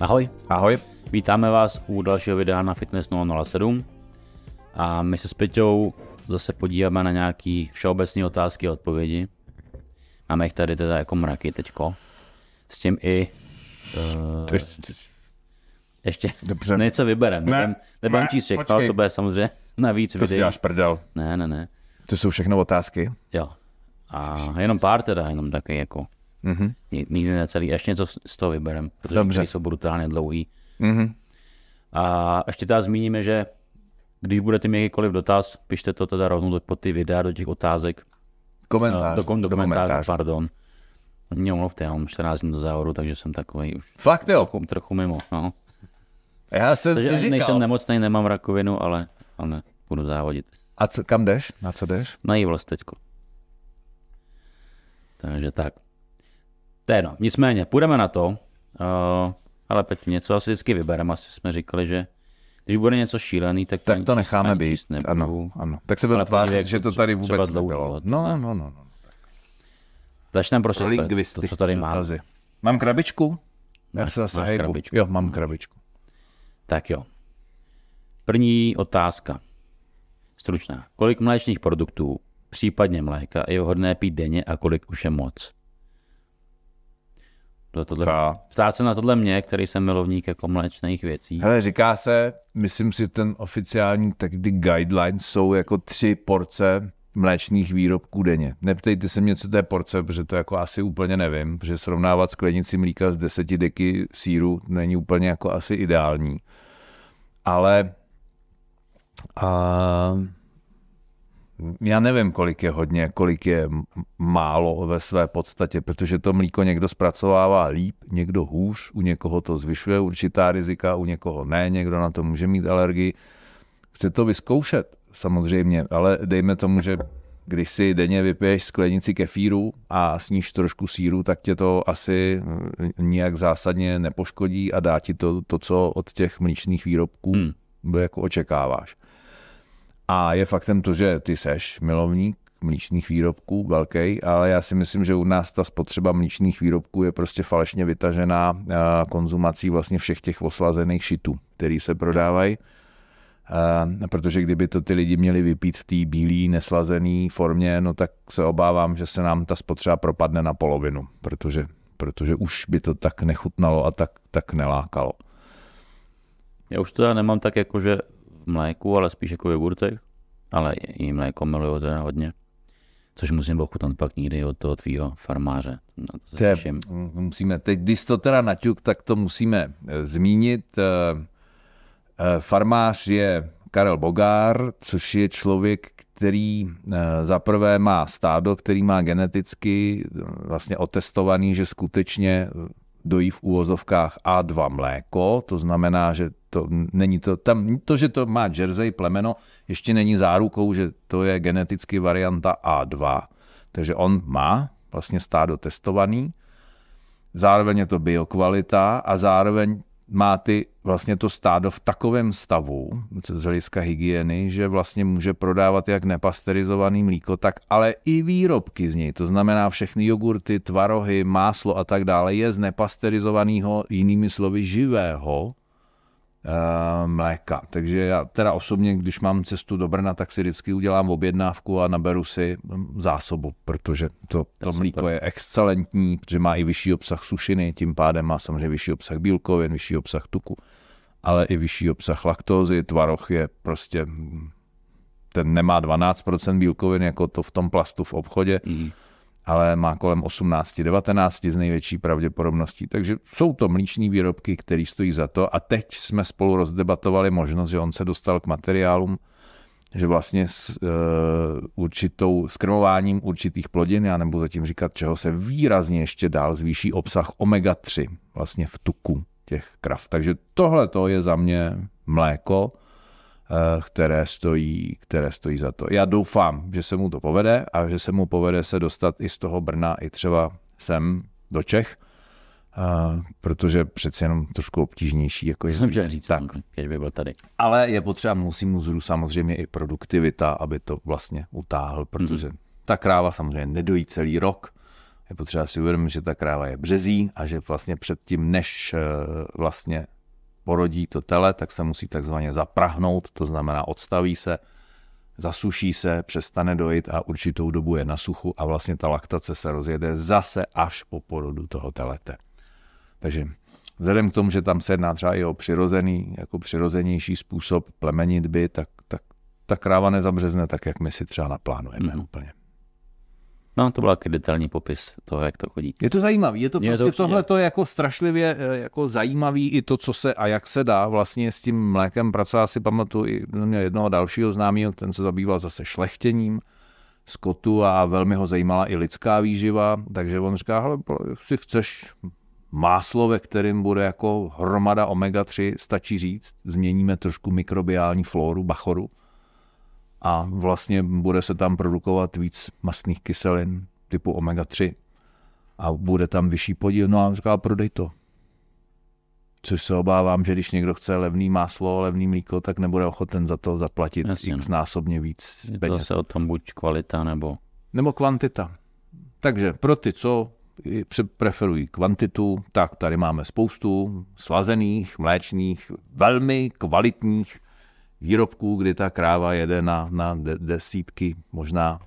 Ahoj, Ahoj. vítáme vás u dalšího videa na Fitness 007 a my se s Peťou zase podíváme na nějaký všeobecné otázky a odpovědi. Máme jich tady teda jako mraky teďko. S tím i uh, ještě Dobře. něco vyberem. Ne, Nebudem, nebudem ne, číst všechno, to bude samozřejmě navíc To si videí. až prdel. Ne, ne, ne. To jsou všechno otázky. Jo. A jenom pár teda, jenom takový jako Mhm. Ni- Nikdy ne celý, ještě něco z toho vyberem, protože Dobře. jsou brutálně dlouhý. Mhm. A ještě teda zmíníme, že když budete mít jakýkoliv dotaz, pište to teda rovnou do- pod ty videa, do těch otázek, Komentář. do, kom- do komentářů, komentářů. pardon. Mě omluvte, já mám 14 dní do závodu, takže jsem takový už Fakt jo. trochu, trochu mimo. No. Já jsem Takže si ani nejsem říkal. nemocný, nemám rakovinu, ale, ale budu závodit. A co, kam jdeš? Na co jdeš? Na Evils teďko. Takže tak. To je jedno. Nicméně, půjdeme na to. Uh, ale Peti, něco asi vždycky vybereme. Asi jsme říkali, že když bude něco šílený, tak, Tak to necháme být. nebudu. Ano, ano. Tak se bude Ale tvářit, že to tady vůbec nebylo. bod. No, no, no, no. Začneme prostě Pro to, to, co tady mám. Dotazy. Mám krabičku? Já se zase máš krabičku. Jo, mám krabičku. Tak jo. První otázka. Stručná. Kolik mléčných produktů, případně mléka, je vhodné pít denně a kolik už je moc? To, tohle, Co? ptát se na tohle mě, který jsem milovník jako mléčných věcí. Hele, říká se, myslím si, ten oficiální, tak ty guidelines jsou jako tři porce mléčných výrobků denně. Neptejte se mě, co to je porce, protože to jako asi úplně nevím, protože srovnávat sklenici mlíka z deseti deky síru není úplně jako asi ideální. Ale a, já nevím, kolik je hodně, kolik je málo ve své podstatě, protože to mlíko někdo zpracovává líp, někdo hůř, u někoho to zvyšuje určitá rizika, u někoho ne, někdo na to může mít alergii. Chce to vyzkoušet, samozřejmě, ale dejme tomu, že když si denně vypiješ sklenici kefíru a sníš trošku síru, tak tě to asi mm, nijak zásadně nepoškodí a dá ti to, to co od těch mlíčných výrobků Hmm. jako očekáváš. A je faktem to, že ty seš milovník mlíčných výrobků velký, ale já si myslím, že u nás ta spotřeba mlíčných výrobků je prostě falešně vytažená a, konzumací vlastně všech těch oslazených šitů, který se prodávají. A, protože kdyby to ty lidi měli vypít v té bílé, neslazené formě, no tak se obávám, že se nám ta spotřeba propadne na polovinu, protože, protože už by to tak nechutnalo a tak, tak nelákalo. Já už to teda nemám tak jako, že mléku, ale spíš jako jogurtech. Ale i mléko miluju teda hodně. Což musím ochutnat pak někdy od toho tvýho farmáře. Na to se těším. musíme, teď, když to teda naťuk, tak to musíme eh, zmínit. Eh, eh, Farmář je Karel Bogár, což je člověk, který zaprvé má stádo, který má geneticky vlastně otestovaný, že skutečně dojí v úvozovkách A2 mléko, to znamená, že to není to, tam, to, že to má Jersey plemeno, ještě není zárukou, že to je geneticky varianta A2. Takže on má vlastně stádo testovaný, zároveň je to biokvalita a zároveň má ty vlastně to stádo v takovém stavu z hlediska hygieny, že vlastně může prodávat jak nepasterizovaný mlíko, tak ale i výrobky z něj. To znamená všechny jogurty, tvarohy, máslo a tak dále je z nepasterizovaného, jinými slovy živého mléka. Takže já teda osobně, když mám cestu do Brna, tak si vždycky udělám objednávku a naberu si hm, zásobu, protože to, to super. mlíko je excelentní, protože má i vyšší obsah sušiny, tím pádem má samozřejmě vyšší obsah bílkovin, vyšší obsah tuku, ale i vyšší obsah laktózy. Tvaroh je prostě, hm, ten nemá 12% bílkovin, jako to v tom plastu v obchodě, Mm. Ale má kolem 18-19 z největší pravděpodobností. Takže jsou to mlíční výrobky, které stojí za to. A teď jsme spolu rozdebatovali možnost, že on se dostal k materiálům, že vlastně s uh, určitou skrmováním určitých plodin, já nebudu zatím říkat, čeho se výrazně ještě dál zvýší obsah omega-3 vlastně v tuku těch krav. Takže tohle to je za mě mléko, které stojí, které stojí za to. Já doufám, že se mu to povede a že se mu povede se dostat i z toho Brna, i třeba sem do Čech, uh, protože přeci jenom trošku obtížnější. Jako Jsem chtěl říct, tak. když by byl tady. Ale je potřeba, musí mu zru samozřejmě i produktivita, aby to vlastně utáhl, protože ta kráva samozřejmě nedojí celý rok Je potřeba si uvědomit, že ta kráva je březí a že vlastně předtím, než eh, vlastně porodí to tele, tak se musí takzvaně zaprahnout, to znamená odstaví se, zasuší se, přestane dojít a určitou dobu je na suchu a vlastně ta laktace se rozjede zase až po porodu toho telete. Takže vzhledem k tomu, že tam se jedná třeba i o přirozený, jako přirozenější způsob plemenitby, tak, tak ta kráva nezabřezne tak, jak my si třeba naplánujeme mm-hmm. úplně. No, to byl taky detailní popis toho, jak to chodí. Je to zajímavý, je to je prostě to tohle to jako strašlivě eh, jako zajímavý i to, co se a jak se dá vlastně s tím mlékem pracovat. Já si pamatuju i jednoho dalšího známého, ten se zabýval zase šlechtěním skotu a velmi ho zajímala i lidská výživa, takže on říká, hele, si chceš máslo, ve kterém bude jako hromada omega-3, stačí říct, změníme trošku mikrobiální flóru bachoru, a vlastně bude se tam produkovat víc mastných kyselin typu omega-3 a bude tam vyšší podíl. No a říká, prodej to. Což se obávám, že když někdo chce levný máslo, levný mlíko, tak nebude ochoten za to zaplatit Jasně. x násobně víc Je peněz. to se o tom buď kvalita nebo... Nebo kvantita. Takže pro ty, co preferují kvantitu, tak tady máme spoustu slazených, mléčných, velmi kvalitních výrobků, kdy ta kráva jede na, na de, desítky, možná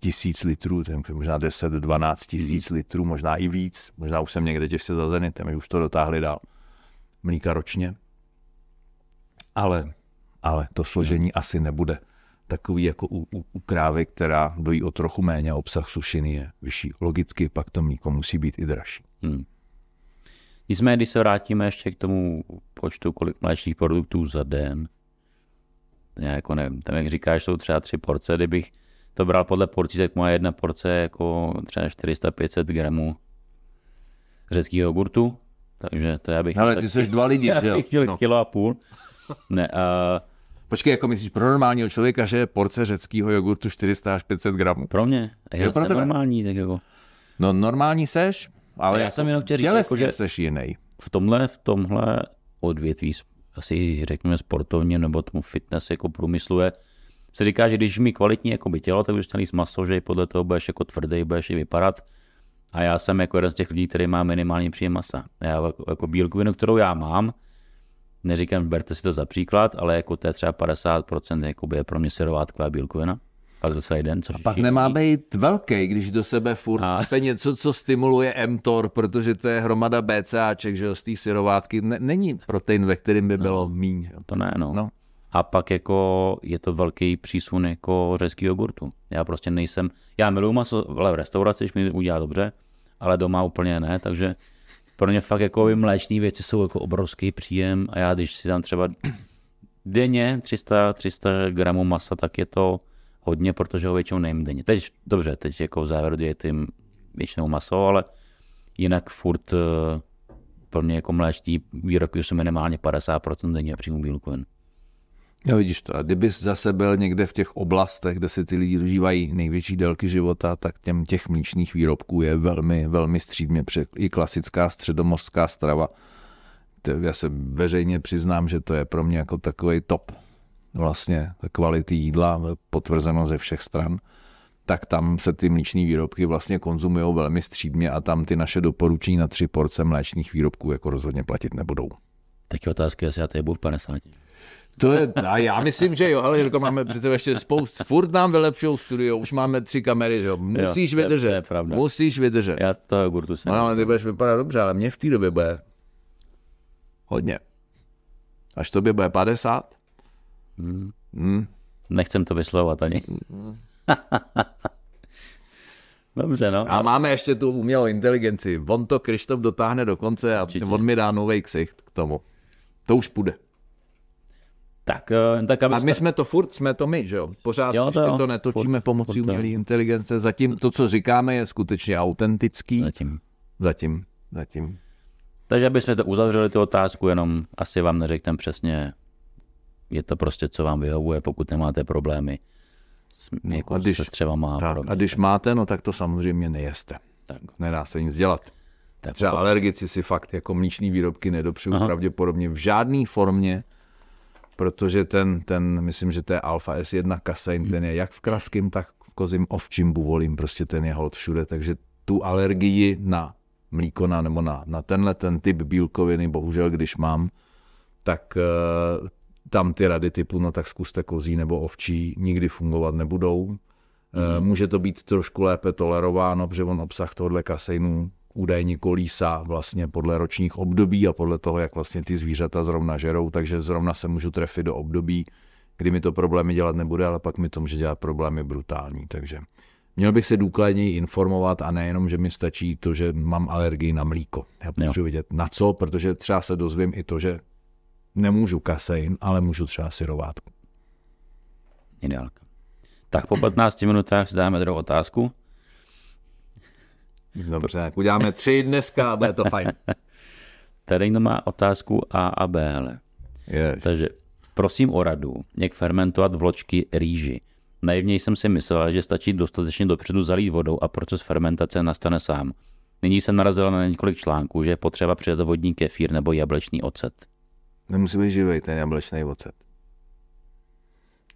tisíc litrů, možná 10, 12 tisíc litrů, možná i víc, možná už jsem někde těžce za zenitem, už to dotáhli dál mlíka ročně. Ale, ale to složení hmm. asi nebude takový jako u, u, u krávy, která dojí o trochu méně, obsah sušiny je vyšší. Logicky pak to mlíko musí být i dražší. Hmm. Nicméně, když se vrátíme ještě k tomu počtu, kolik mléčných produktů za den, jako nevím, tam jak říkáš, jsou třeba tři porce, kdybych to bral podle porcí, tak moje jedna porce je jako třeba 400-500 gramů řeckého jogurtu, takže to já bych... Ale ty jsi dva lidi, že jo? no. kilo a půl. Ne, uh, Počkej, jako myslíš pro normálního člověka, že je porce řeckého jogurtu 400 až 500 gramů? Pro mě. Já je jsem pro normální, tak jako... No normální seš, ale já jako jsem jenom chtěl říct, jako, že seš jiný. V tomhle, v tomhle odvětví asi řekněme sportovně nebo tomu fitness jako průmyslu je, se říká, že když mi kvalitní jako by tělo, tak budeš měl maso, že podle toho budeš jako tvrdý, budeš i vypadat. A já jsem jako jeden z těch lidí, který má minimální příjem masa. Já jako, jako bílkovinu, kterou já mám, neříkám, berte si to za příklad, ale jako to je třeba 50% jakoby je pro mě syrovátková bílkovina pak za celý den. Co a pak nemá být velký, když do sebe furt a... něco, co stimuluje mTOR, protože to je hromada BCAček, že z té syrovátky. Ne, není protein, ve kterým by no, bylo míň. To ne, no. no. A pak jako je to velký přísun jako řecký jogurtu. Já prostě nejsem, já miluji maso, ale v restauraci, když mi udělá dobře, ale doma úplně ne, takže pro mě fakt jako mléčné věci jsou jako obrovský příjem a já když si tam třeba denně 300, 300 gramů masa, tak je to hodně, protože ho většinou nejím denně. Teď, dobře, teď jako v závěru diety většinou maso, ale jinak furt uh, pro mě jako mléčtí výrobky jsou minimálně 50% denně příjmu bílkovin. Jo, vidíš to. A kdybys zase byl někde v těch oblastech, kde se ty lidi dožívají největší délky života, tak těm těch mlíčných výrobků je velmi, velmi střídmě. I klasická středomořská strava. Já se veřejně přiznám, že to je pro mě jako takový top vlastně kvality jídla potvrzeno ze všech stran, tak tam se ty mléčné výrobky vlastně konzumují velmi střídmě a tam ty naše doporučení na tři porce mléčných výrobků jako rozhodně platit nebudou. Tak otázky, jestli já tady budu v 50. To je, a já myslím, že jo, ale Jirko, máme přece ještě spoustu, furt nám vylepšou studio, už máme tři kamery, že jo, musíš jo, vydržet, to je pravda. musíš vydržet. Já to jogurtu jsem. No, ale ty budeš vypadat dobře, ale mě v té době bude hodně. Až tobě bude 50, Hmm. Hmm. Nechcem to vyslovovat ani. Dobře, no. A máme ještě tu umělou inteligenci. On to Krištof dotáhne do konce a Určitě. on mi dá nový ksicht k tomu. To už půjde. Tak, eh, tak aby a my jsme to furt, jsme to my, že jo? Pořád jo, to, ještě to netočíme furt, pomocí umělé inteligence. Zatím to, co říkáme, je skutečně autentický. Zatím. Zatím. Zatím. Takže abychom to uzavřeli tu otázku, jenom asi vám neřekneme přesně, je to prostě, co vám vyhovuje, pokud nemáte problémy no, jako a když, se střevama. Tak, a když máte, no tak to samozřejmě nejeste. Tak. Nedá se nic dělat. Tak Třeba pokud... alergici si fakt jako mlíčný výrobky nedopřeju pravděpodobně v žádné formě, protože ten, ten, myslím, že to je alfa S1 kasein, hmm. ten je jak v kravském, tak v kozím ovčím buvolím, prostě ten je hold všude, takže tu alergii na mlíko na, nebo na, na tenhle ten typ bílkoviny, bohužel když mám, tak uh, tam ty rady typu, no tak zkuste kozí nebo ovčí, nikdy fungovat nebudou. Mm. Může to být trošku lépe tolerováno, protože on obsah tohohle kaseinu údajně kolísá vlastně podle ročních období a podle toho, jak vlastně ty zvířata zrovna žerou, takže zrovna se můžu trefit do období, kdy mi to problémy dělat nebude, ale pak mi to může dělat problémy brutální. Takže měl bych se důkladněji informovat a nejenom, že mi stačí to, že mám alergii na mlíko. Já potřebuji vědět na co, protože třeba se dozvím i to, že nemůžu kasein, ale můžu třeba syrovátku. Ideálka. Tak po 15 minutách si dáme druhou otázku. Dobře, uděláme tři dneska a bude to fajn. Tady někdo má otázku A a B, ale. Jež. Takže prosím o radu, jak fermentovat vločky rýži. Naivněji jsem si myslel, že stačí dostatečně dopředu zalít vodou a proces fermentace nastane sám. Nyní jsem narazil na několik článků, že je potřeba přidat vodní kefír nebo jablečný ocet. Nemusí být živý ten jablečný ocet.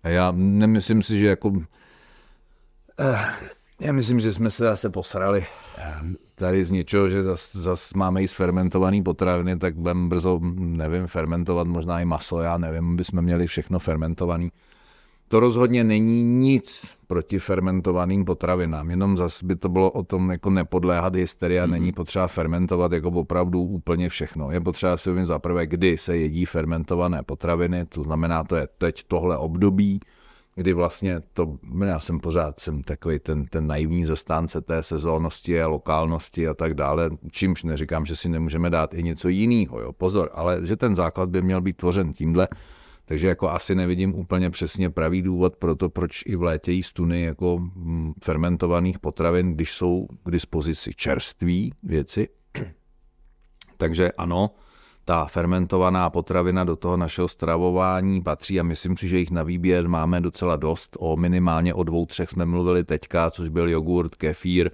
A já nemyslím si, že jako... Eh, já myslím, že jsme se zase posrali tady z něčeho, že zase zas máme jíst fermentovaný potraviny, tak budeme brzo, nevím, fermentovat možná i maso, já nevím, bychom měli všechno fermentovaný. To rozhodně není nic proti fermentovaným potravinám, jenom zase by to bylo o tom jako nepodléhat hysterii a mm-hmm. není potřeba fermentovat jako opravdu úplně všechno. Je potřeba si uvědomit zaprvé, kdy se jedí fermentované potraviny, to znamená, to je teď tohle období, kdy vlastně to, já jsem pořád jsem takový ten, ten naivní zastánce té sezónnosti a lokálnosti a tak dále, čímž neříkám, že si nemůžeme dát i něco jiného, jo, pozor, ale že ten základ by měl být tvořen tímhle, takže jako asi nevidím úplně přesně pravý důvod pro to, proč i v létě jí stuny jako mm, fermentovaných potravin, když jsou k dispozici čerství věci. Takže ano, ta fermentovaná potravina do toho našeho stravování patří a myslím si, že jich na výběr máme docela dost. O minimálně o dvou, třech jsme mluvili teďka, což byl jogurt, kefír,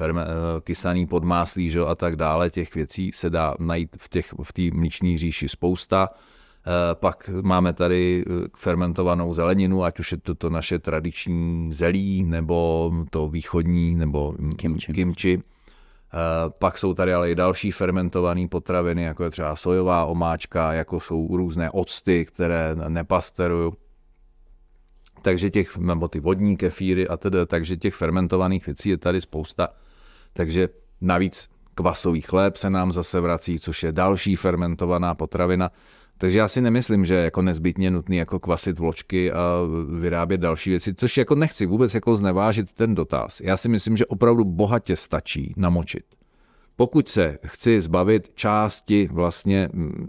eh, kysaný podmáslí že, a tak dále. Těch věcí se dá najít v té v mlíční říši spousta. Eh, pak máme tady eh, fermentovanou zeleninu, ať už je to to naše tradiční zelí, nebo to východní, nebo kimchi. kimchi. Eh, pak jsou tady ale i další fermentované potraviny, jako je třeba sojová omáčka, jako jsou různé octy, které nepasterují. Takže těch, nebo ty vodní kefíry a tedy, takže těch fermentovaných věcí je tady spousta. Takže navíc kvasový chléb se nám zase vrací, což je další fermentovaná potravina. Takže já si nemyslím, že je jako nezbytně nutný jako kvasit vločky a vyrábět další věci, což jako nechci vůbec jako znevážit ten dotaz. Já si myslím, že opravdu bohatě stačí namočit. Pokud se chci zbavit části vlastně mm,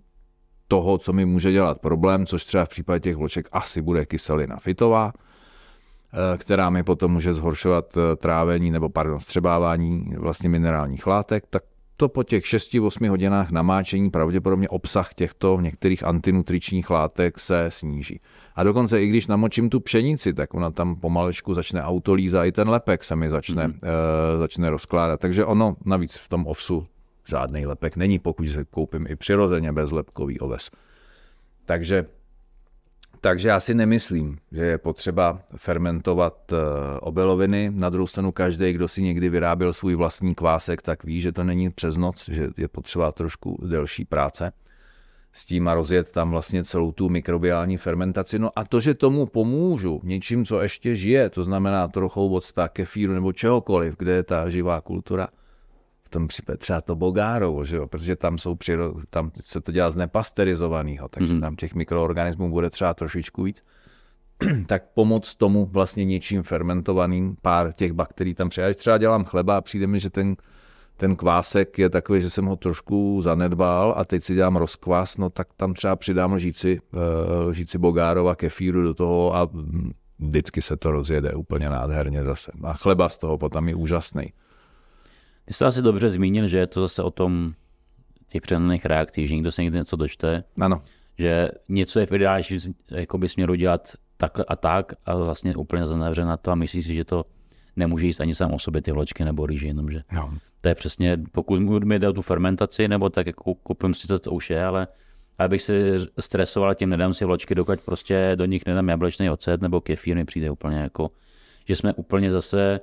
toho, co mi může dělat problém, což třeba v případě těch vloček asi bude kyselina fitová, eh, která mi potom může zhoršovat eh, trávení nebo pardon, střebávání vlastně minerálních látek, tak to po těch 6-8 hodinách namáčení pravděpodobně obsah těchto některých antinutričních látek se sníží. A dokonce i když namočím tu pšenici, tak ona tam pomalečku začne autolíza, i ten lepek se mi začne, mm-hmm. uh, začne rozkládat. Takže ono navíc v tom ovsu žádný lepek není, pokud se koupím i přirozeně bezlepkový oves. Takže takže já si nemyslím, že je potřeba fermentovat eh, obiloviny. Na druhou stranu každý, kdo si někdy vyráběl svůj vlastní kvásek, tak ví, že to není přes noc, že je potřeba trošku delší práce s tím a rozjet tam vlastně celou tu mikrobiální fermentaci. No a to, že tomu pomůžu něčím, co ještě žije, to znamená trochou octa, kefíru nebo čehokoliv, kde je ta živá kultura – tom případě třeba to bogárovo, že jo? protože tam, jsou přiro, tam se to dělá z nepasterizovaného, takže mm-hmm. tam těch mikroorganismů bude třeba trošičku víc, tak pomoct tomu vlastně něčím fermentovaným, pár těch bakterií tam přijde. Třeba dělám chleba a přijde mi, že ten, ten kvásek je takový, že jsem ho trošku zanedbal a teď si dělám rozkvás, no tak tam třeba přidám lžíci, eh, lžíci bogárova kefíru do toho a vždycky se to rozjede úplně nádherně zase. A chleba z toho potom je úžasný. Ty jsi asi dobře zmínil, že je to zase o tom těch přenaných reakcích, že někdo se někdy něco dočte. Ano. Že něco je v ideální jako by směru dělat tak a tak a vlastně úplně zanevře na to a myslí si, že to nemůže jíst ani sám o sobě ty vločky nebo rýži, jenomže no. to je přesně, pokud mi jde o tu fermentaci, nebo tak jako koupím si to, to už je, ale abych si stresoval tím, nedám si vločky, dokud prostě do nich nedám jablečný ocet nebo kefír, mi přijde úplně jako, že jsme úplně zase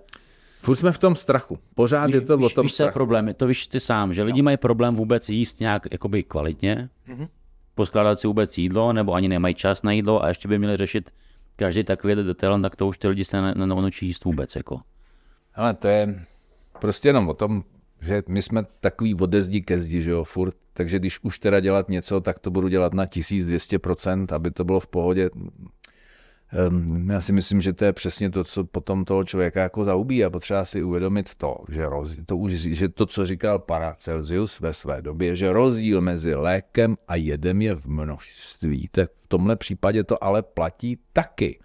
Furt jsme v tom strachu. Pořád Víš, je to víš, o tom víš, strachu. problém, to víš ty sám, že lidi mají problém vůbec jíst nějak jakoby kvalitně, Mhm. poskládat si vůbec jídlo, nebo ani nemají čas na jídlo a ještě by měli řešit každý takový detail, tak to už ty lidi se ne- nenaučí jíst vůbec. Jako. Ale to je prostě jenom o tom, že my jsme takový ode zdi ke zdi, že jo, furt. Takže když už teda dělat něco, tak to budu dělat na 1200%, aby to bylo v pohodě. Um, já si myslím, že to je přesně to, co potom toho člověka jako zaubí a potřeba si uvědomit to, že, roz, to, už, že to, co říkal Paracelsius ve své době, že rozdíl mezi lékem a jedem je v množství, tak v tomhle případě to ale platí taky.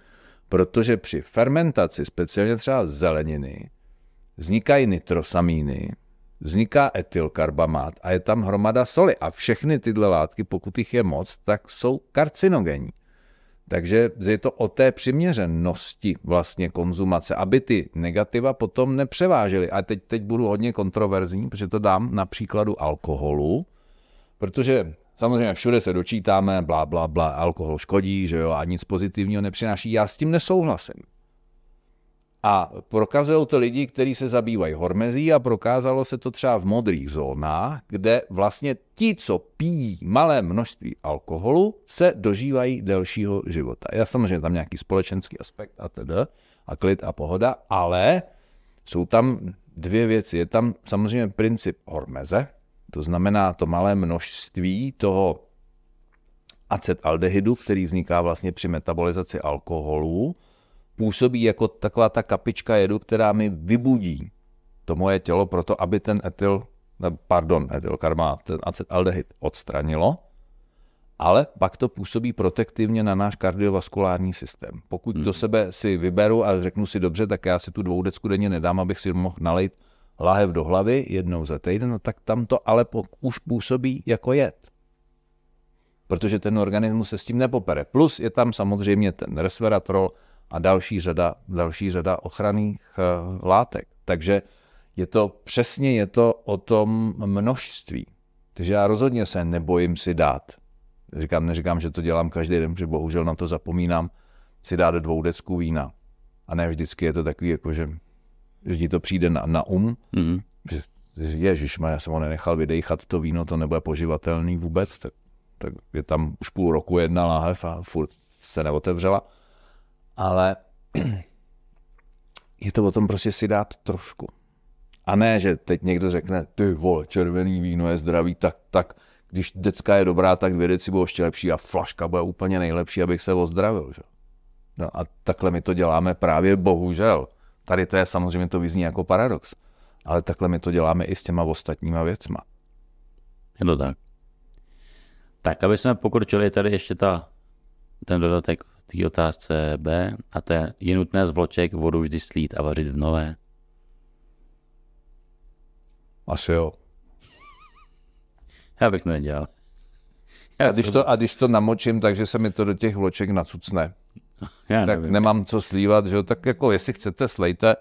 Protože při fermentaci, speciálně třeba zeleniny, vznikají nitrosamíny, vzniká etylkarbamát a je tam hromada soli. A všechny tyhle látky, pokud jich je moc, tak jsou karcinogenní. Takže je to o té přiměřenosti vlastně konzumace, aby ty negativa potom nepřevážely. A teď, teď budu hodně kontroverzní, protože to dám na příkladu alkoholu, protože samozřejmě všude se dočítáme, blá, blá, blá, alkohol škodí, že jo, a nic pozitivního nepřináší. Já s tím nesouhlasím. A prokazují to lidi, kteří se zabývají hormezí a prokázalo se to třeba v modrých zónách, kde vlastně ti, co pijí malé množství alkoholu, se dožívají delšího života. Já samozřejmě tam nějaký společenský aspekt a teda, a klid a pohoda, ale jsou tam dvě věci. Je tam samozřejmě princip hormeze, to znamená to malé množství toho acetaldehydu, který vzniká vlastně při metabolizaci alkoholu, působí jako taková ta kapička jedu, která mi vybudí to moje tělo proto, aby ten etyl, pardon, etylkarmát, ten acetaldehyd odstranilo, ale pak to působí protektivně na náš kardiovaskulární systém. Pokud do sebe si vyberu a řeknu si dobře, tak já si tu dvoudecku denně nedám, abych si mohl nalejt lahev do hlavy jednou za týden, no tak tam to ale už působí jako jed. Protože ten organismus se s tím nepopere. Plus je tam samozřejmě ten resveratrol, a další řada, další řada ochranných uh, látek. Takže je to přesně je to o tom množství. Takže já rozhodně se nebojím si dát. Říkám, neříkám, že to dělám každý den, protože bohužel na to zapomínám si dát dvou decků vína. A ne vždycky je to takový, jako že, ti to přijde na, na um, mm. že ježiš, já jsem ho nenechal vydejchat to víno, to nebude poživatelný vůbec, tak, tak je tam už půl roku jedna láhev a furt se neotevřela ale je to o tom prostě si dát trošku. A ne, že teď někdo řekne, ty vole, červený víno je zdravý, tak, tak když decka je dobrá, tak dvě deci budou ještě lepší a flaška bude úplně nejlepší, abych se ozdravil. Že? No a takhle my to děláme právě bohužel. Tady to je samozřejmě to vyzní jako paradox. Ale takhle my to děláme i s těma ostatníma věcma. Je to tak. Tak, aby jsme pokročili tady ještě ta, ten dodatek té otázce B, a to je, je nutné z vloček vodu vždy slít a vařit v nové? Asi jo. Já bych to nedělal. Já a, když to, a když to namočím, takže se mi to do těch vloček nacucne, Já tak nevím. nemám co slívat, že jo? tak jako jestli chcete, slejte,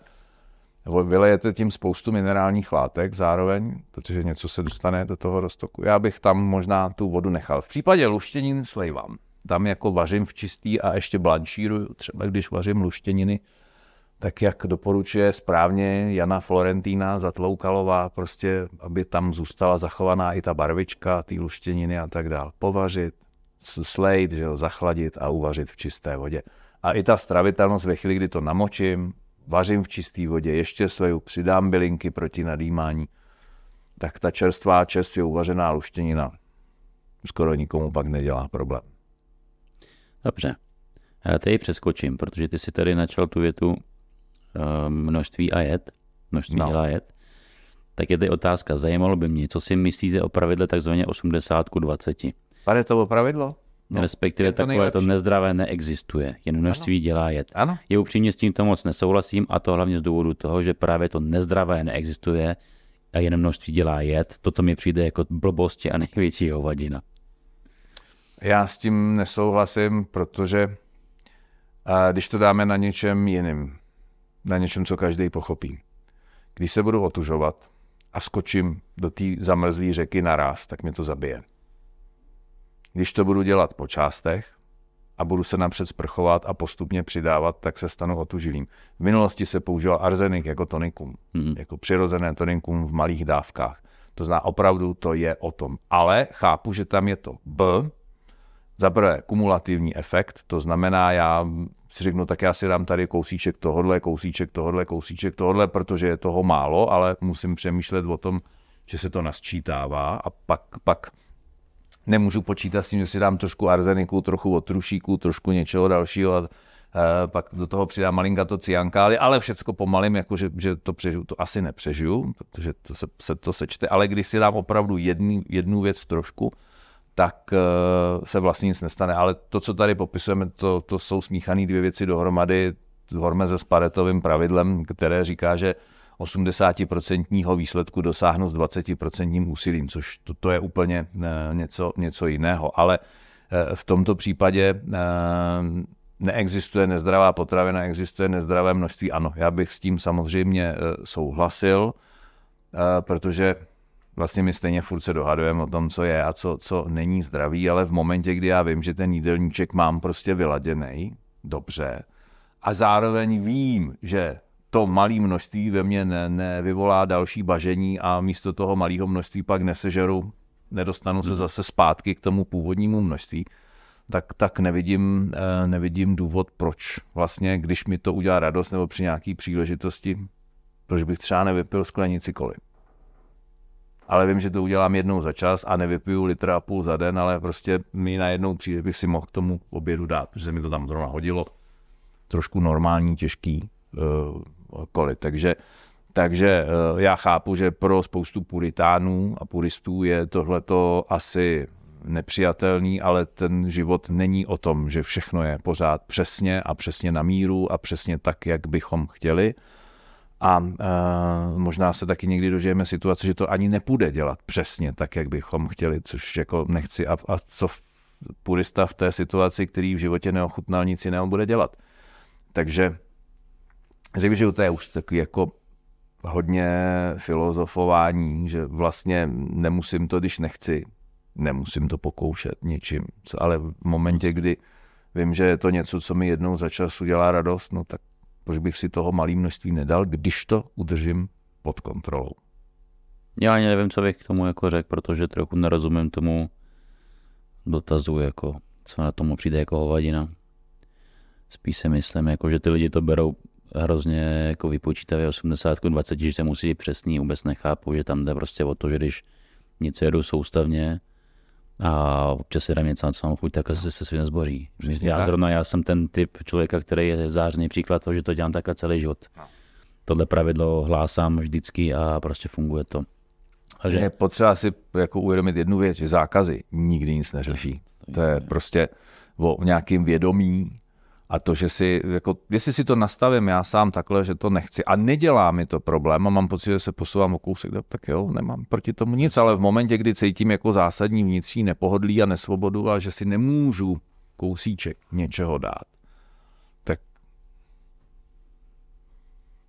vylejete tím spoustu minerálních látek zároveň, protože něco se dostane do toho roztoku. Já bych tam možná tu vodu nechal. V případě luštěnin slejvám tam jako vařím v čistý a ještě blanšíruju, třeba když vařím luštěniny, tak jak doporučuje správně Jana Florentína Zatloukalová, prostě, aby tam zůstala zachovaná i ta barvička, ty luštěniny a tak dál. Povařit, slejt, že jo, zachladit a uvařit v čisté vodě. A i ta stravitelnost ve chvíli, kdy to namočím, vařím v čisté vodě, ještě sleju, přidám bylinky proti nadýmání, tak ta čerstvá, čerstvě uvařená luštěnina skoro nikomu pak nedělá problém. Dobře. Já tady přeskočím, protože ty si tady načal tu větu uh, množství a jed, množství no. dělá jed. Tak je tady otázka, zajímalo by mě, co si myslíte o pravidle takzvaně 80 k 20? Pane, to pravidlo? No, Respektive to takové to nezdravé neexistuje, jen množství ano. dělá jed. Ano. Je upřímně s tímto moc nesouhlasím a to hlavně z důvodu toho, že právě to nezdravé neexistuje a jen množství dělá jed. Toto mi přijde jako blbosti a největší hovadina. Já s tím nesouhlasím, protože a když to dáme na něčem jiným, na něčem, co každý pochopí. Když se budu otužovat a skočím do té zamrzlé řeky naraz, tak mě to zabije. Když to budu dělat po částech, a budu se napřed sprchovat a postupně přidávat, tak se stanu otužilým. V minulosti se používal arzenik jako tonikum, hmm. jako přirozené tonikum v malých dávkách. To znamená, opravdu to je o tom. Ale chápu, že tam je to B, za prvé kumulativní efekt, to znamená, já si řeknu, tak já si dám tady kousíček tohodle, kousíček tohodle, kousíček tohodle, protože je toho málo, ale musím přemýšlet o tom, že se to nasčítává a pak, pak nemůžu počítat s tím, že si dám trošku arzeniku, trochu otrušíku, trošku něčeho dalšího a uh, pak do toho přidám malinka to ciankály, ale všecko pomalím, jako že, že to přežiju, to asi nepřežiju, protože to se, se to sečte, ale když si dám opravdu jedný, jednu věc trošku, tak uh, se vlastně nic nestane. Ale to, co tady popisujeme, to, to jsou smíchané dvě věci dohromady, Hormeze s Paretovým pravidlem, které říká, že 80% výsledku dosáhnu s 20% úsilím, což to, to je úplně uh, něco, něco jiného. Ale uh, v tomto případě neexistuje nezdravá potravina, existuje nezdravé množství. Ano, já bych s tím samozřejmě souhlasil, protože vlastně my stejně furt se dohadujeme o tom, co je a co, co není zdravý, ale v momentě, kdy já vím, že ten jídelníček mám prostě vyladěný, dobře, a zároveň vím, že to malé množství ve mně ne, nevyvolá další bažení a místo toho malého množství pak nesežeru, nedostanu se hmm. zase zpátky k tomu původnímu množství, tak, tak nevidím, eh, nevidím důvod, proč vlastně, když mi to udělá radost nebo při nějaké příležitosti, proč bych třeba nevypil sklenici koli ale vím, že to udělám jednou za čas a nevypiju litra a půl za den, ale prostě mi najednou přijde, bych si mohl k tomu obědu dát, protože se mi to tam zrovna hodilo. Trošku normální, těžký uh, kolit. Takže, takže uh, já chápu, že pro spoustu puritánů a puristů je tohleto asi nepřijatelný, ale ten život není o tom, že všechno je pořád přesně a přesně na míru a přesně tak, jak bychom chtěli a uh, možná se taky někdy dožijeme situace, že to ani nepůjde dělat přesně tak, jak bychom chtěli, což jako nechci. A, a co v, purista v té situaci, který v životě neochutnal, nic jiného bude dělat. Takže řekl že to je už takový jako hodně filozofování, že vlastně nemusím to, když nechci, nemusím to pokoušet něčím. Ale v momentě, kdy vím, že je to něco, co mi jednou za čas udělá radost, no tak proč bych si toho malé množství nedal, když to udržím pod kontrolou. Já ani nevím, co bych k tomu jako řekl, protože trochu nerozumím tomu dotazu, jako, co na tomu přijde jako hovadina. Spíš si myslím, jako, že ty lidi to berou hrozně jako vypočítavě 80 20, že se musí být přesný, vůbec nechápu, že tam jde prostě o to, že když nic jedu soustavně, a občas si dám něco, co mám chuť, tak asi se svým zboří. Já zrovna já jsem ten typ člověka, který je zářný příklad toho, že to dělám takhle celý život. No. Tohle pravidlo hlásám vždycky a prostě funguje to. A že... Je potřeba si jako uvědomit jednu věc, že zákazy nikdy nic neřeší. To je prostě o nějakým vědomí, a to, že si, jako, jestli si to nastavím já sám takhle, že to nechci. A nedělá mi to problém a mám pocit, že se posouvám o kousek, tak jo, nemám proti tomu nic, ale v momentě, kdy cítím jako zásadní vnitřní nepohodlí a nesvobodu a že si nemůžu kousíček něčeho dát, tak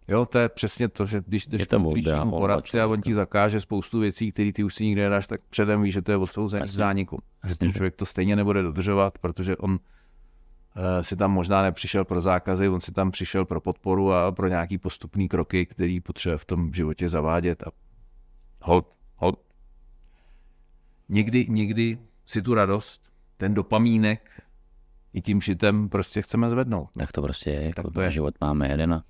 Jo, to je přesně to, že když jdeš k poradci a on ti zakáže spoustu věcí, které ty už si nikdy nedáš, tak předem víš, že to je odsouzení zániku. Že ten člověk to stejně nebude dodržovat, protože on si tam možná nepřišel pro zákazy, on si tam přišel pro podporu a pro nějaký postupný kroky, který potřebuje v tom životě zavádět a hold, hold. Někdy, někdy si tu radost, ten dopamínek i tím šitem prostě chceme zvednout. Tak to prostě je, jako tak to je. život máme jeden a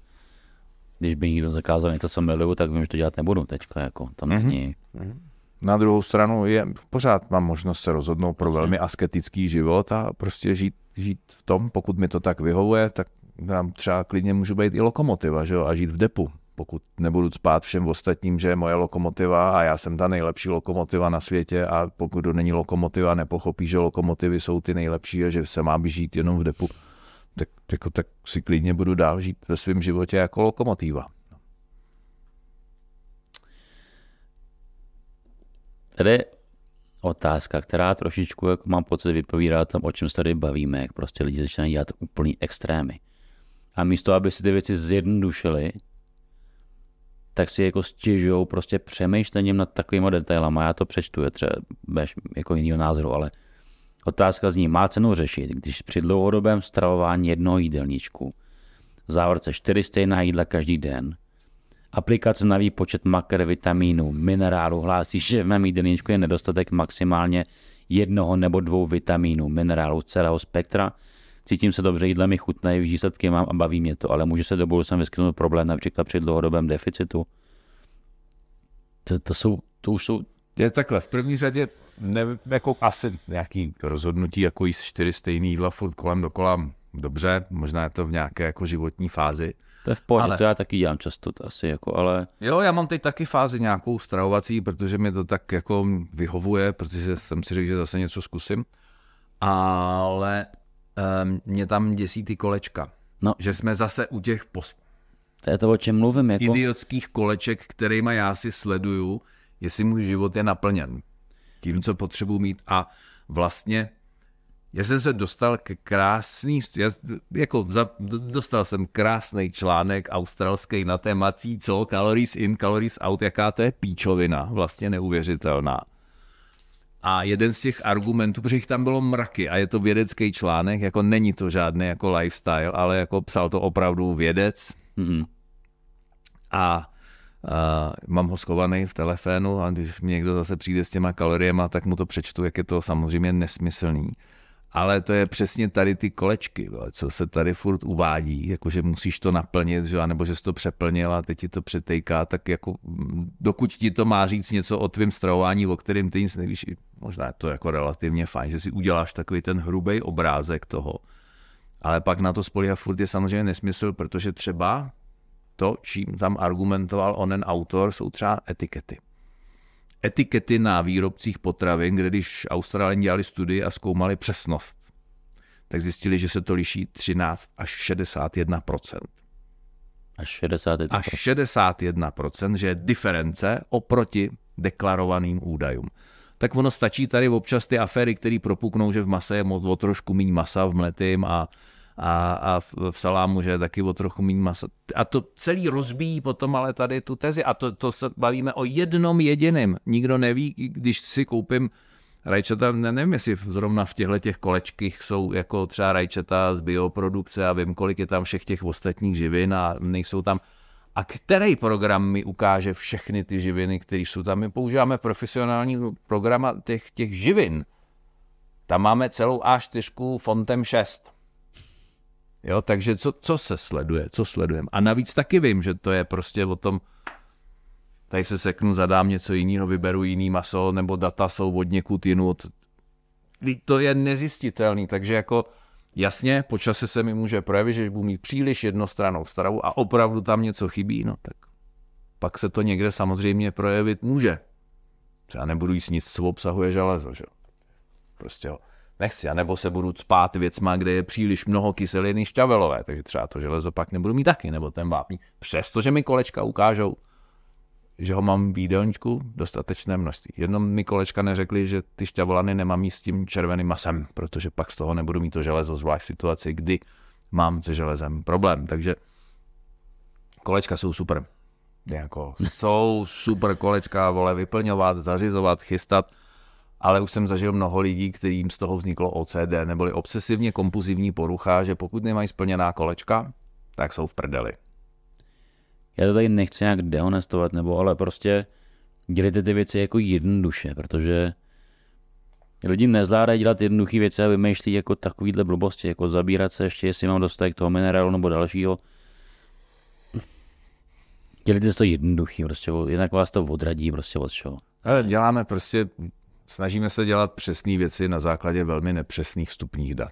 když by někdo zakázal něco, co miluju, tak vím, že to dělat nebudu teďka, jako tam mm-hmm. není. Mm-hmm. Na druhou stranu je, pořád mám možnost se rozhodnout pro velmi asketický život a prostě žít, žít v tom, pokud mi to tak vyhovuje, tak tam třeba klidně můžu být i lokomotiva že jo, a žít v depu. Pokud nebudu spát všem ostatním, že je moje lokomotiva a já jsem ta nejlepší lokomotiva na světě a pokud to není lokomotiva, nepochopí, že lokomotivy jsou ty nejlepší a že se má žít jenom v depu, tak, jako, tak si klidně budu dál žít ve svém životě jako lokomotiva. Tady otázka, která trošičku, jako mám pocit, vypovídá o tom, o čem se tady bavíme, jak prostě lidi začínají dělat úplný extrémy. A místo, aby si ty věci zjednodušili, tak si jako stěžují prostě přemýšlením nad takovými detailama. Já to přečtu, je třeba jako jinýho názoru, ale Otázka zní, má cenu řešit, když při dlouhodobém stravování jednoho jídelníčku v závorce 4 stejná jídla každý den. Aplikace na výpočet makr, vitamínů, minerálů hlásí, že v mém jídelníčku je nedostatek maximálně jednoho nebo dvou vitamínů, minerálů celého spektra. Cítím se dobře, jídla mi chutnají, výsledky mám a baví mě to, ale může se do budoucna vyskytnout problém například při dlouhodobém deficitu. To, to, jsou, to už jsou je takhle, v první řadě nevím, jako asi nějaký rozhodnutí, jako jíst čtyři stejný jídla furt kolem dokola, dobře, možná je to v nějaké jako životní fázi. To je v pohodě, ale... to já taky dělám často, to asi jako, ale... Jo, já mám teď taky fázi nějakou stravovací, protože mi to tak jako vyhovuje, protože jsem si řekl, že zase něco zkusím. Ale um, mě tam děsí ty kolečka. No. Že jsme zase u těch pos... To je to, o čem mluvím. Jako... Idiotských koleček, kterýma já si sleduju, jestli můj život je naplněn tím, co potřebuji mít a vlastně já jsem se dostal k krásný, já, jako za, dostal jsem krásný článek australský na téma co calories in, calories out, jaká to je píčovina, vlastně neuvěřitelná. A jeden z těch argumentů, protože jich tam bylo mraky a je to vědecký článek, jako není to žádný jako lifestyle, ale jako psal to opravdu vědec. Mm-hmm. A a mám ho schovaný v telefonu a když mi někdo zase přijde s těma kaloriemi, tak mu to přečtu, jak je to samozřejmě nesmyslný. Ale to je přesně tady ty kolečky, co se tady furt uvádí, jakože musíš to naplnit, že, nebo že jsi to přeplnil a teď ti to přetejká, tak jako dokud ti to má říct něco o tvém stravování, o kterém ty nic nevíš, možná je to jako relativně fajn, že si uděláš takový ten hrubý obrázek toho, ale pak na to spolíhat furt je samozřejmě nesmysl, protože třeba to, čím tam argumentoval onen autor, jsou třeba etikety. Etikety na výrobcích potravin, kde když Australani dělali studii a zkoumali přesnost, tak zjistili, že se to liší 13 až 61 Až 61 Až 61% že je diference oproti deklarovaným údajům. Tak ono stačí tady občas ty aféry, které propuknou, že v mase je o trošku méně masa v mletým a a, a v, v salámu, že je taky o trochu méně masa. A to celý rozbíjí potom ale tady tu tezi. A to, to se bavíme o jednom jediném. Nikdo neví, když si koupím rajčata, nevím, jestli zrovna v těchto těch kolečkých jsou jako třeba rajčata z bioprodukce a vím, kolik je tam všech těch ostatních živin a nejsou tam. A který program mi ukáže všechny ty živiny, které jsou tam? My používáme profesionální program těch, těch živin. Tam máme celou A4 fontem 6 Jo, takže co, co se sleduje, co sledujeme. A navíc taky vím, že to je prostě o tom, tady se seknu, zadám něco jiného, vyberu jiný maso, nebo data jsou od někud jinut. To je nezjistitelný, takže jako jasně, po čase se mi může projevit, že budu mít příliš jednostranou stravu a opravdu tam něco chybí, no tak pak se to někde samozřejmě projevit může. Třeba nebudu jíst nic, co obsahuje železo, že? Prostě jo nechci, anebo se budu spát věcma, kde je příliš mnoho kyseliny šťavelové, takže třeba to železo pak nebudu mít taky, nebo ten vápník. Přestože mi kolečka ukážou, že ho mám v jídelníčku dostatečné množství. Jednom mi kolečka neřekli, že ty šťavolany nemám jíst s tím červeným masem, protože pak z toho nebudu mít to železo, zvlášť v situaci, kdy mám se železem problém. Takže kolečka jsou super. Jako, jsou super kolečka, vole, vyplňovat, zařizovat, chystat ale už jsem zažil mnoho lidí, kterým z toho vzniklo OCD, neboli obsesivně kompulzivní porucha, že pokud nemají splněná kolečka, tak jsou v prdeli. Já to tady nechci nějak dehonestovat, nebo ale prostě dělejte ty věci jako jednoduše, protože lidi nezvládají dělat jednoduché věci a vymýšlí jako takovýhle blbosti, jako zabírat se ještě, jestli mám dostatek toho minerálu nebo dalšího. Dělejte to jednoduchý, prostě, jinak vás to odradí prostě od čeho. Ale děláme prostě snažíme se dělat přesné věci na základě velmi nepřesných vstupních dat.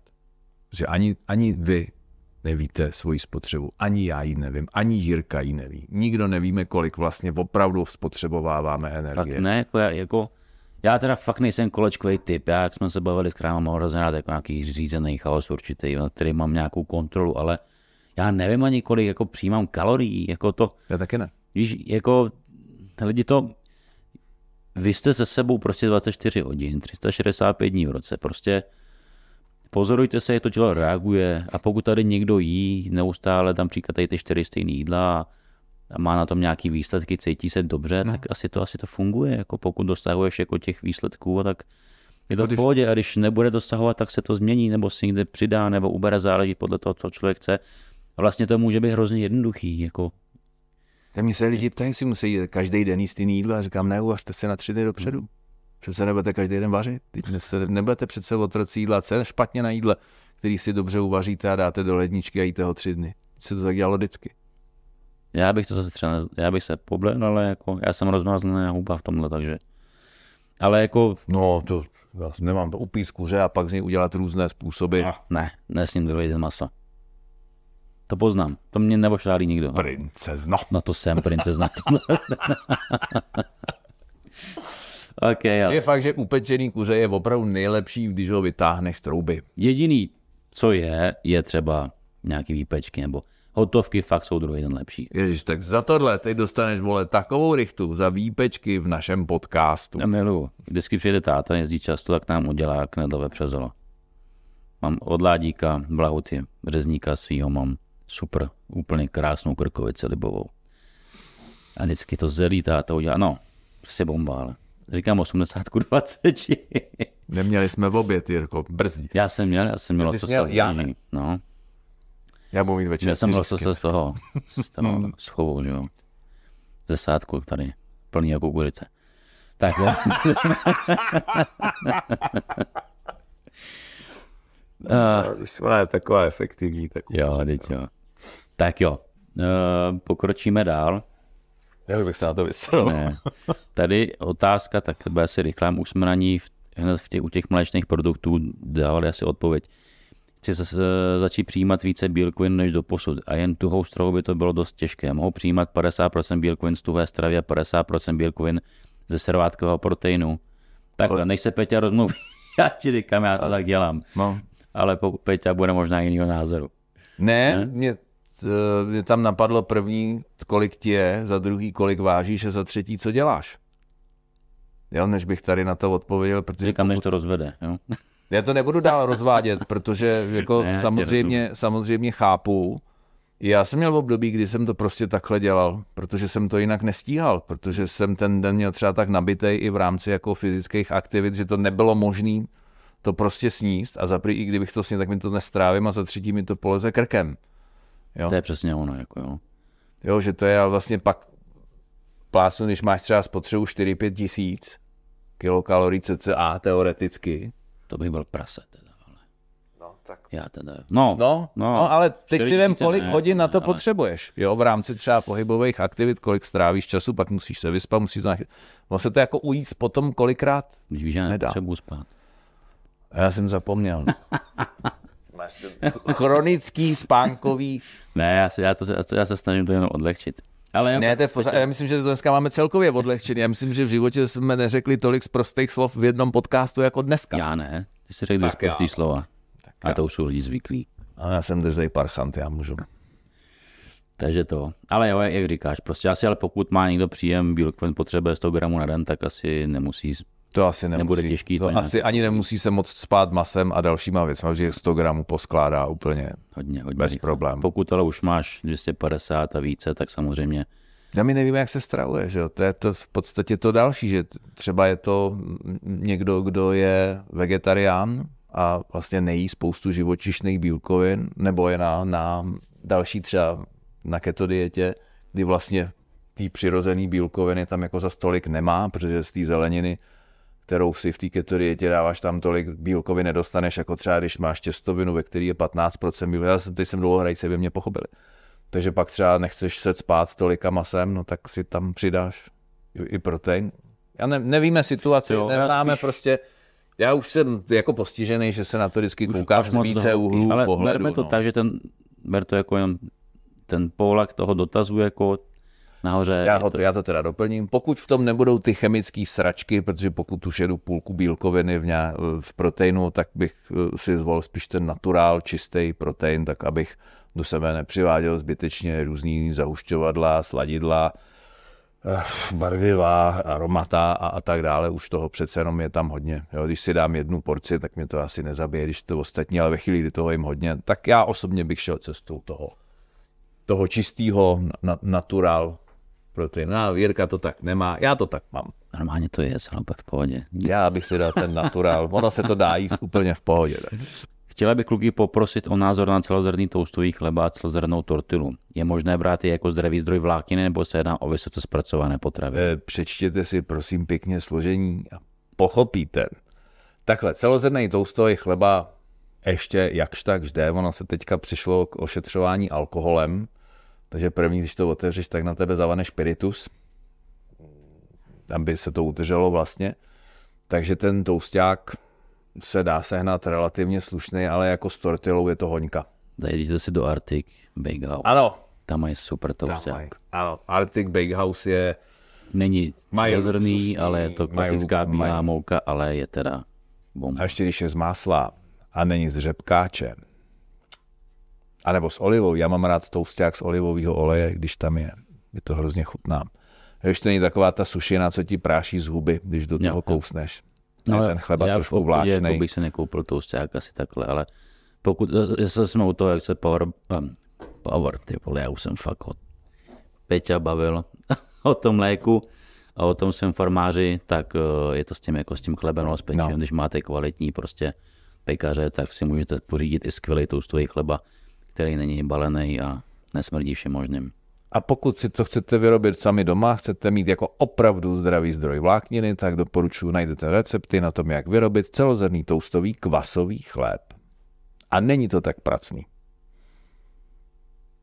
Že ani, ani vy nevíte svoji spotřebu, ani já ji nevím, ani Jirka ji neví. Nikdo nevíme, kolik vlastně opravdu spotřebováváme energie. Tak ne, jako já, jako, já teda fakt nejsem kolečkový typ, já jak jsme se bavili s krámem, hrozně rád jako nějaký řízený chaos určitý, na který mám nějakou kontrolu, ale já nevím ani kolik jako přijímám kalorií, jako to. Já taky ne. Víš, jako lidi to vy jste se sebou prostě 24 hodin, 365 dní v roce, prostě pozorujte se, jak to tělo reaguje a pokud tady někdo jí neustále tam příklad ty čtyři stejné jídla a má na tom nějaký výsledky, cítí se dobře, no. tak asi to, asi to funguje, jako pokud dostahuješ jako těch výsledků, tak Je to v pohodě a když nebude dosahovat, tak se to změní, nebo si někde přidá, nebo ubere, záleží podle toho, co člověk chce. A vlastně to může být hrozně jednoduchý, jako tak mi se lidi ptají, jestli musí jít každý den jíst jiný jídlo a říkám, ne, uvařte se na tři dny dopředu. Hmm. Přece nebudete každý den vařit. Se nebudete přece otroci jídla, co je špatně na jídle, který si dobře uvaříte a dáte do ledničky a jíte ho tři dny. Se to tak dělalo vždycky. Já bych to zase třeba, já bych se poblen, ale jako, já jsem rozmázlená houba v tomhle, takže. Ale jako... No, to já nemám to upít kuře a pak z něj udělat různé způsoby. Ah, ne, nesmím druhý maso. To poznám. To mě nevošálí nikdo. Princezno. No to jsem princezna. okay. Je fakt, že upečený kuře je opravdu nejlepší, když ho vytáhneš z trouby. Jediný, co je, je třeba nějaký výpečky nebo hotovky fakt jsou druhý den lepší. Ježíš, tak za tohle teď dostaneš, vole, takovou rychtu za výpečky v našem podcastu. Já miluju. Vždycky přijde táta, jezdí často, tak nám udělá knedlové přezolo. Mám od Ládíka, Blahuty, Březníka svýho mám super, úplně krásnou krkovici libovou. A vždycky to zelí táta udělá, no, prostě bomba, ale říkám 80 20. Neměli jsme v oběd, Jirko, brzdí. Já jsem měl, já jsem měl to měl, já ne. No. Já budu mít večer. Já jsem měl se z toho, z toho schovu, že jo. Ze sádku tady, plný jako kukuřice. Tak jo. Uh, je taková efektivní. Tak jo, teď jo. Tak jo, uh, pokročíme dál. Já bych se na to. Ne. Tady otázka, tak bude si rychlá, už jsme na ní v, hned v těch, u těch mléčných produktů dávali asi odpověď. Chci se, začít přijímat více bílkovin než do posud a jen tuhou stravu by to bylo dost těžké. Mohu přijímat 50% bílkovin z tuhé stravy a 50% bílkovin ze servátkového proteinu. Takhle, než se Peťa rozmluví, já ti říkám, já to tak dělám. No. Ale pokud Peťa bude možná jiného názoru. Ne, ne? Mě, mě tam napadlo první, kolik ti je, za druhý, kolik vážíš a za třetí, co děláš. Jo, než bych tady na to odpověděl, protože... Říkám, než to rozvede, jo. Já to nebudu dál rozvádět, protože jako ne, samozřejmě, samozřejmě chápu. Já jsem měl v období, kdy jsem to prostě takhle dělal, protože jsem to jinak nestíhal, protože jsem ten den měl třeba tak nabitej i v rámci jako fyzických aktivit, že to nebylo možné to prostě sníst a za i kdybych to sněl, tak mi to nestrávím a za třetí mi to poleze krkem. Jo? To je přesně ono, jako jo. Jo, že to je ale vlastně pak plásu, když máš třeba spotřebu 4-5 tisíc kilokalorií cca teoreticky. To by byl prase teda, ale. No, tak. Já teda. No, no, no, no ale teď si vím, kolik ne, hodin na to ale... potřebuješ. Jo, v rámci třeba pohybových aktivit, kolik strávíš času, pak musíš se vyspat, musíš to nachy... se to jako ujíst potom kolikrát Když víš, já nepotřebuji spát. Já jsem zapomněl. Máš ten chronický spánkový... Ne, já se, já, to, já se snažím to jenom odlehčit. Ale ne, to je v pořád, já myslím, že to dneska máme celkově odlehčený. Já myslím, že v životě jsme neřekli tolik z prostých slov v jednom podcastu jako dneska. Já ne, ty jsi řekl prostý slova. Tak a to už jsou lidi zvyklí. A já jsem drzej parchant, já můžu. Takže to. Ale jo, jak říkáš, prostě asi, ale pokud má někdo příjem bílkovin potřebuje 100 gramů na den, tak asi nemusí to asi nemusí. Nebude těžký. To, to asi ani nemusí se moc spát masem a dalšíma věcmi, že 100 gramů poskládá úplně hodně, hodně bez problémů. Pokud ale už máš 250 a více, tak samozřejmě já mi nevím, jak se stravuje, že jo? To je to v podstatě to další, že třeba je to někdo, kdo je vegetarián a vlastně nejí spoustu živočišných bílkovin, nebo je na, na další třeba na keto dietě, kdy vlastně ty přirozený bílkoviny tam jako za stolik nemá, protože z té zeleniny kterou si v té keto dietě dáváš, tam tolik bílkovin nedostaneš, jako třeba když máš těstovinu, ve který je 15% bílkovin. Já jsem, teď jsem dlouho hrajce, by mě pochopili. Takže pak třeba nechceš se spát tolika masem, no tak si tam přidáš i protein. Já ne, nevíme situaci, jo, neznáme spíš... prostě, já už jsem jako postižený, že se na to vždycky koukám z více úhlů Ale pohledu. to no. tak, že ten, ber to jako jen ten polak toho dotazu jako nahoře. Já, ho, to... já to teda doplním. Pokud v tom nebudou ty chemické sračky, protože pokud už jedu půlku bílkoviny v, ně, v proteinu, tak bych eh, si zvolil spíš ten naturál, čistý protein, tak abych do sebe nepřiváděl zbytečně různý zahušťovadla, sladidla, eh, barviva, aromata a, a tak dále, už toho přece jenom je tam hodně. Jo, když si dám jednu porci, tak mě to asi nezabije, když to ostatní, ale ve chvíli, kdy toho jim hodně, tak já osobně bych šel cestou toho, toho čistého na, natural protein. No, Jirka to tak nemá, já to tak mám. Normálně to je, ale úplně v pohodě. Já bych si dal ten naturál. Ono se to dá jíst úplně v pohodě. Tak. Chtěla bych kluky poprosit o názor na celozrnný toustový chleba a celozrnnou tortilu. Je možné brát je jako zdravý zdroj vlákniny nebo se jedná o vysoce zpracované potravy? Eh, Přečtěte si prosím pěkně složení a pochopíte. Takhle, celozrnný toustový chleba ještě jakž tak jde. Ono se teďka přišlo k ošetřování alkoholem, takže první, když to otevřeš, tak na tebe zavane špiritus, aby se to udrželo vlastně. Takže ten tousták se dá sehnat relativně slušný, ale jako s tortilou je to hoňka. Zajdete si do Arctic Bakehouse. Ano, Tam mají super tam tousták. Ano, Arctic Bakehouse je Není luxusní, ale je to klasická bílá mouka, ale je teda bom. A ještě když je z másla a není z řepkáče, a nebo s olivou, já mám rád tousták z olivového oleje, když tam je. Je to hrozně chutná. Když to není taková ta sušina, co ti práší z huby, když do toho jo. kousneš. No, ten chleba já trošku vláčnej. Jako bych se nekoupil tousták asi takhle, ale pokud, jestli jsme u toho, jak se Power, um, Power, ty vole, já už jsem fakt od Peťa bavil o tom léku a o tom svém farmáři, tak uh, je to s tím jako s tím chlebem, no, s pečem, No. když máte kvalitní prostě pekaře, tak si můžete pořídit i skvělý toustový chleba, který není balený a nesmrdí všem možným. A pokud si to chcete vyrobit sami doma, chcete mít jako opravdu zdravý zdroj vlákniny, tak doporučuji, najdete recepty na tom, jak vyrobit celozrný toustový kvasový chléb. A není to tak pracný.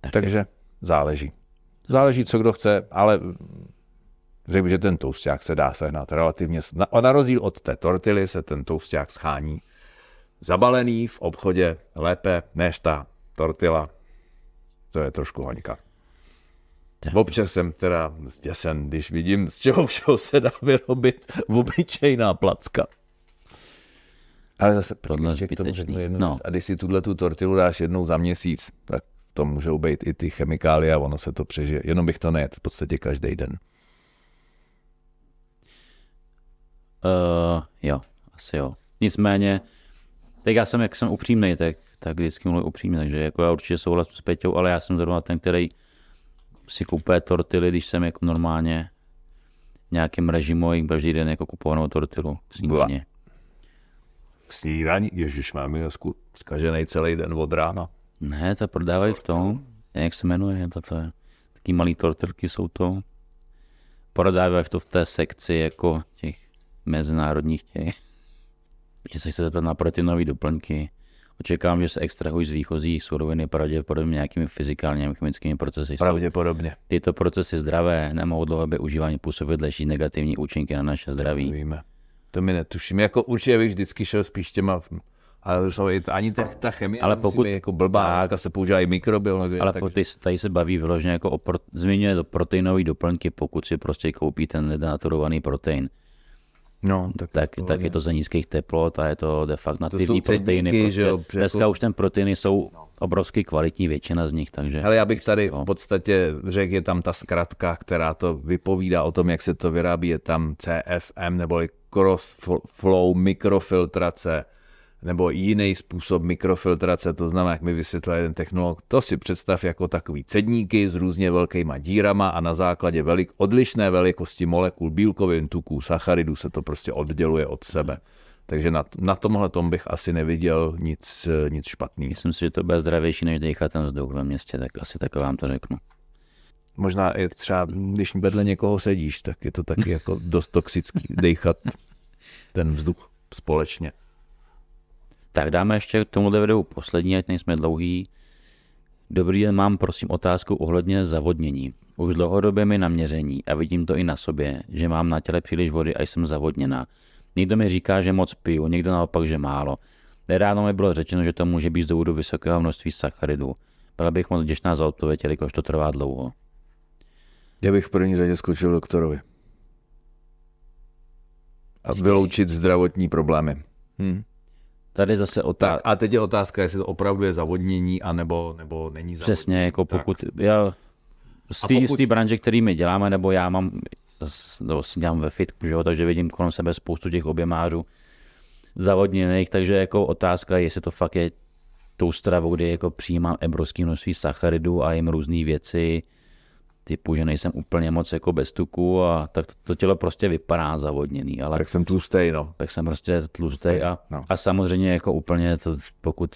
Tak Takže záleží. Záleží, co kdo chce, ale řekl že ten tousták se dá sehnat relativně. Na, a na rozdíl od té tortily se ten tousták schání zabalený v obchodě lépe než ta tortila. To je trošku hoňka. Tak. Občas jsem teda zděsen, když vidím, z čeho všeho se dá vyrobit obyčejná placka. Ale zase k tomu řeknu jednu No. věc. A když si tuhle tu tortilu dáš jednou za měsíc, tak to můžou být i ty chemikálie a ono se to přežije. Jenom bych to nejet v podstatě každý den. Uh, jo, asi jo. Nicméně, tak já jsem, jak jsem upřímný, tak, tak vždycky mluvím upřímně, takže jako já určitě souhlasím s Peťou, ale já jsem zrovna ten, který si kupuje tortily, když jsem jako normálně v nějakém režimu, jim každý den jako kupovanou tortilu k snídaně. K snídaní, ježiš, mám jasku, zkažený celý den od rána. Ne, to prodávají v tom, jak se jmenuje, to, to je, taky malý tortilky jsou to. Prodávají to v té sekci jako těch mezinárodních těch. Že se chce zeptat na proteinové doplňky. Očekávám, že se extrahují z výchozí suroviny pravděpodobně nějakými fyzikálními a chemickými procesy. Jsou Pravděpodobně. Tyto procesy zdravé nemohou dlouhodobě užívání působit další negativní účinky na naše zdraví. Víme. To mi netuším. Jako určitě bych vždycky šel spíš těma, ale to jsou i- ani ta, ta chemie Ale pokud- být jako blbá, dneska se používají mikrobiologie. Ale tak... tak... tady se baví vyloženě jako o pro, zmiňuje do proteinové doplňky, pokud si prostě koupíte nedenaturovaný protein, no, tak, tak, tak je to za nízkých teplot a je to de facto nativní proteiny. Prostě. jo, Dneska jako- už ten proteiny jsou obrovsky kvalitní, většina z nich, takže Hele, já bych tady v podstatě řekl, je tam ta zkratka, která to vypovídá o tom, jak se to vyrábí, je tam CFM neboli cross-flow mikrofiltrace nebo jiný způsob mikrofiltrace, to znamená, jak mi vysvětlil jeden technolog, to si představ jako takový cedníky s různě velkýma dírama a na základě velik, odlišné velikosti molekul bílkovin, tuků, sacharidů se to prostě odděluje od sebe. Takže na, na tomhle tom bych asi neviděl nic, nic špatného. myslím si, že to bude zdravější, než dechat ten vzduch ve městě, tak asi takhle vám to řeknu. Možná i třeba, když vedle někoho sedíš, tak je to taky jako dost toxický dejchat ten vzduch společně. Tak dáme ještě k tomuhle videu poslední, ať nejsme dlouhý. Dobrý den, mám prosím otázku ohledně zavodnění. Už dlouhodobě mi naměření a vidím to i na sobě, že mám na těle příliš vody a jsem zavodněná. Někdo mi říká, že moc piju, někdo naopak, že málo. Nedávno mi bylo řečeno, že to může být z důvodu vysokého množství sacharidů. Byla bych moc vděčná za odpověď, jelikož to trvá dlouho. Já bych v první řadě skočil doktorovi. A vyloučit zdravotní problémy. Hm. Tady zase Tak, otázka. a teď je otázka, jestli to opravdu je zavodnění, anebo, nebo není zavodnění. Přesně, jako Tak. pokud já z té pokud- branže, který my děláme, nebo já mám, nebo si dělám ve fitku, že jo, takže vidím kolem sebe spoustu těch objemářů zavodněných, takže jako otázka, je, jestli to fakt je tou stravou, kdy jako přijímám obrovské množství sacharidů a jim různé věci, typu, že nejsem úplně moc jako bez tuku a tak to, tělo prostě vypadá zavodněný, ale Tak jsem tlustej, no. tak jsem prostě tlustý a, no. a samozřejmě jako úplně to, pokud,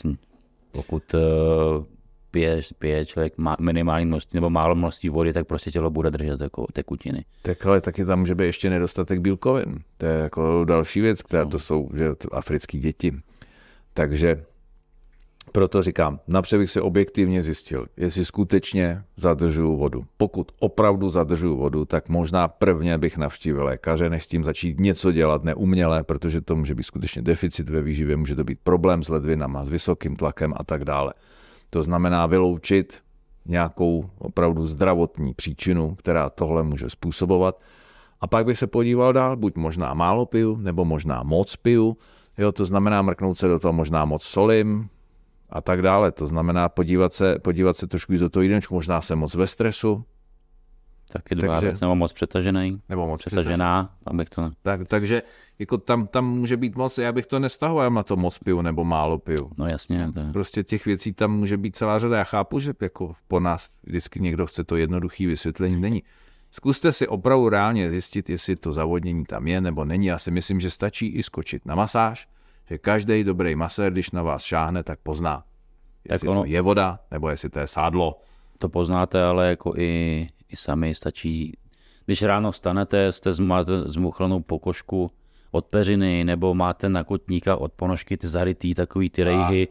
pokud uh, pije, pije člověk má minimální množství nebo málo množství vody, tak prostě tělo bude držet jako tekutiny. Tak ale taky tam může být ještě nedostatek bílkovin. To je jako další věc, která to jsou že to africké děti. Takže proto říkám, napřed bych si objektivně zjistil, jestli skutečně zadržuju vodu. Pokud opravdu zadržuju vodu, tak možná prvně bych navštívil lékaře, než s tím začít něco dělat neuměle, protože to může být skutečně deficit ve výživě, může to být problém s ledvinama, s vysokým tlakem a tak dále. To znamená vyloučit nějakou opravdu zdravotní příčinu, která tohle může způsobovat. A pak bych se podíval dál, buď možná málo piju, nebo možná moc piju. Jo, to znamená mrknout se do toho možná moc solím a tak dále. To znamená podívat se, podívat se trošku do toho jídelníčku, možná jsem moc ve stresu, Taky druhá Takže- věc, nebo moc přetažený, nebo moc přetažená, abych to... Tak, takže jako tam, tam může být moc, já bych to nestahoval na to moc piju nebo málo piju. No jasně, to je, Prostě těch věcí tam může být celá řada. Já chápu, že jako po nás vždycky někdo chce to jednoduché vysvětlení. Není. Zkuste si opravdu reálně zjistit, jestli to zavodnění tam je nebo není. Já si myslím, že stačí i skočit na masáž, že každý dobrý masér, když na vás šáhne, tak pozná, jestli ono- to je voda nebo jestli to je sádlo. to poznáte, ale jako i, i sami stačí, když ráno vstanete, jste máte zmuchlenou pokožku od peřiny, nebo máte na kotníka od ponožky ty zarytý, takový ty rejhy,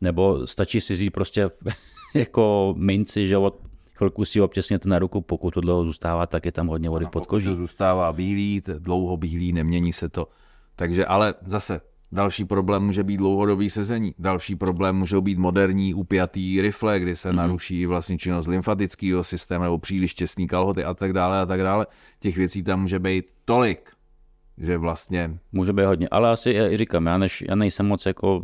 nebo stačí si vzít prostě jako minci, že od chvilku si obtěsněte na ruku, pokud to dlouho zůstává, tak je tam hodně vody pod Pokud koží. To zůstává bílý, dlouho bílý, nemění se to. Takže ale zase další problém může být dlouhodobý sezení. Další problém můžou být moderní upjatý rifle, kdy se mm-hmm. naruší vlastně činnost lymfatického systému nebo příliš těsný kalhoty a tak dále a tak dále. Těch věcí tam může být tolik, že vlastně Může být hodně, ale asi já říkám, já, než, já nejsem moc jako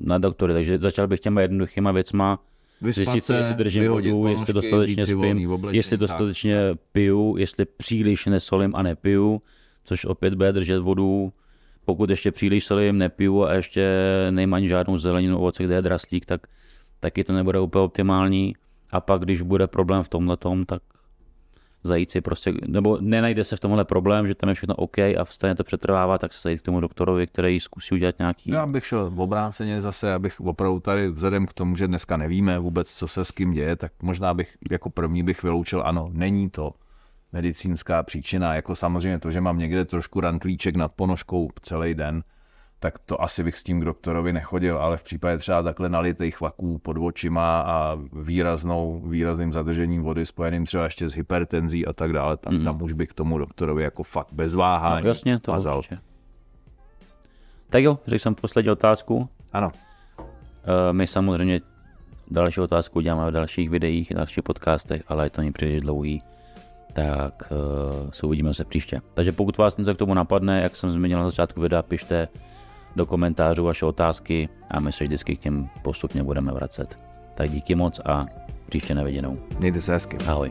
na doktory, takže začal bych těma jednoduchýma věcma, Vyspat zjistit se, jestli držím vodu, ponožky, jestli dostatečně spím, oblečení, jestli tak. dostatečně piju, jestli příliš nesolím a nepiju, což opět bude držet vodu. Pokud ještě příliš solím, nepiju a ještě nejméně žádnou zeleninu, ovoce, kde je draslík, tak taky to nebude úplně optimální. A pak, když bude problém v tomhle tak zajít si prostě, nebo nenajde se v tomhle problém, že tam je všechno OK a stejně to přetrvává, tak se zajít k tomu doktorovi, který zkusí udělat nějaký... Já bych šel v obráceně zase, abych opravdu tady vzhledem k tomu, že dneska nevíme vůbec, co se s kým děje, tak možná bych jako první bych vyloučil, ano, není to medicínská příčina, jako samozřejmě to, že mám někde trošku rantlíček nad ponožkou celý den, tak to asi bych s tím k doktorovi nechodil, ale v případě třeba takhle nalitých vaků pod očima a výraznou, výrazným zadržením vody spojeným třeba ještě s hypertenzí a tak dále, tak mm. tam už bych k tomu doktorovi jako fakt bez váhání no, jasně, to mazal. určitě. Tak jo, řekl jsem poslední otázku. Ano, Eh, My samozřejmě další otázku uděláme v dalších videích, v dalších podcastech, ale je to není příliš dlouhý, tak uh, se uvidíme se příště. Takže pokud vás něco k tomu napadne, jak jsem zmínil na začátku videa, pište do komentářů vaše otázky a my se vždycky k těm postupně budeme vracet. Tak díky moc a příště na viděnou. mějte se hezky. Ahoj.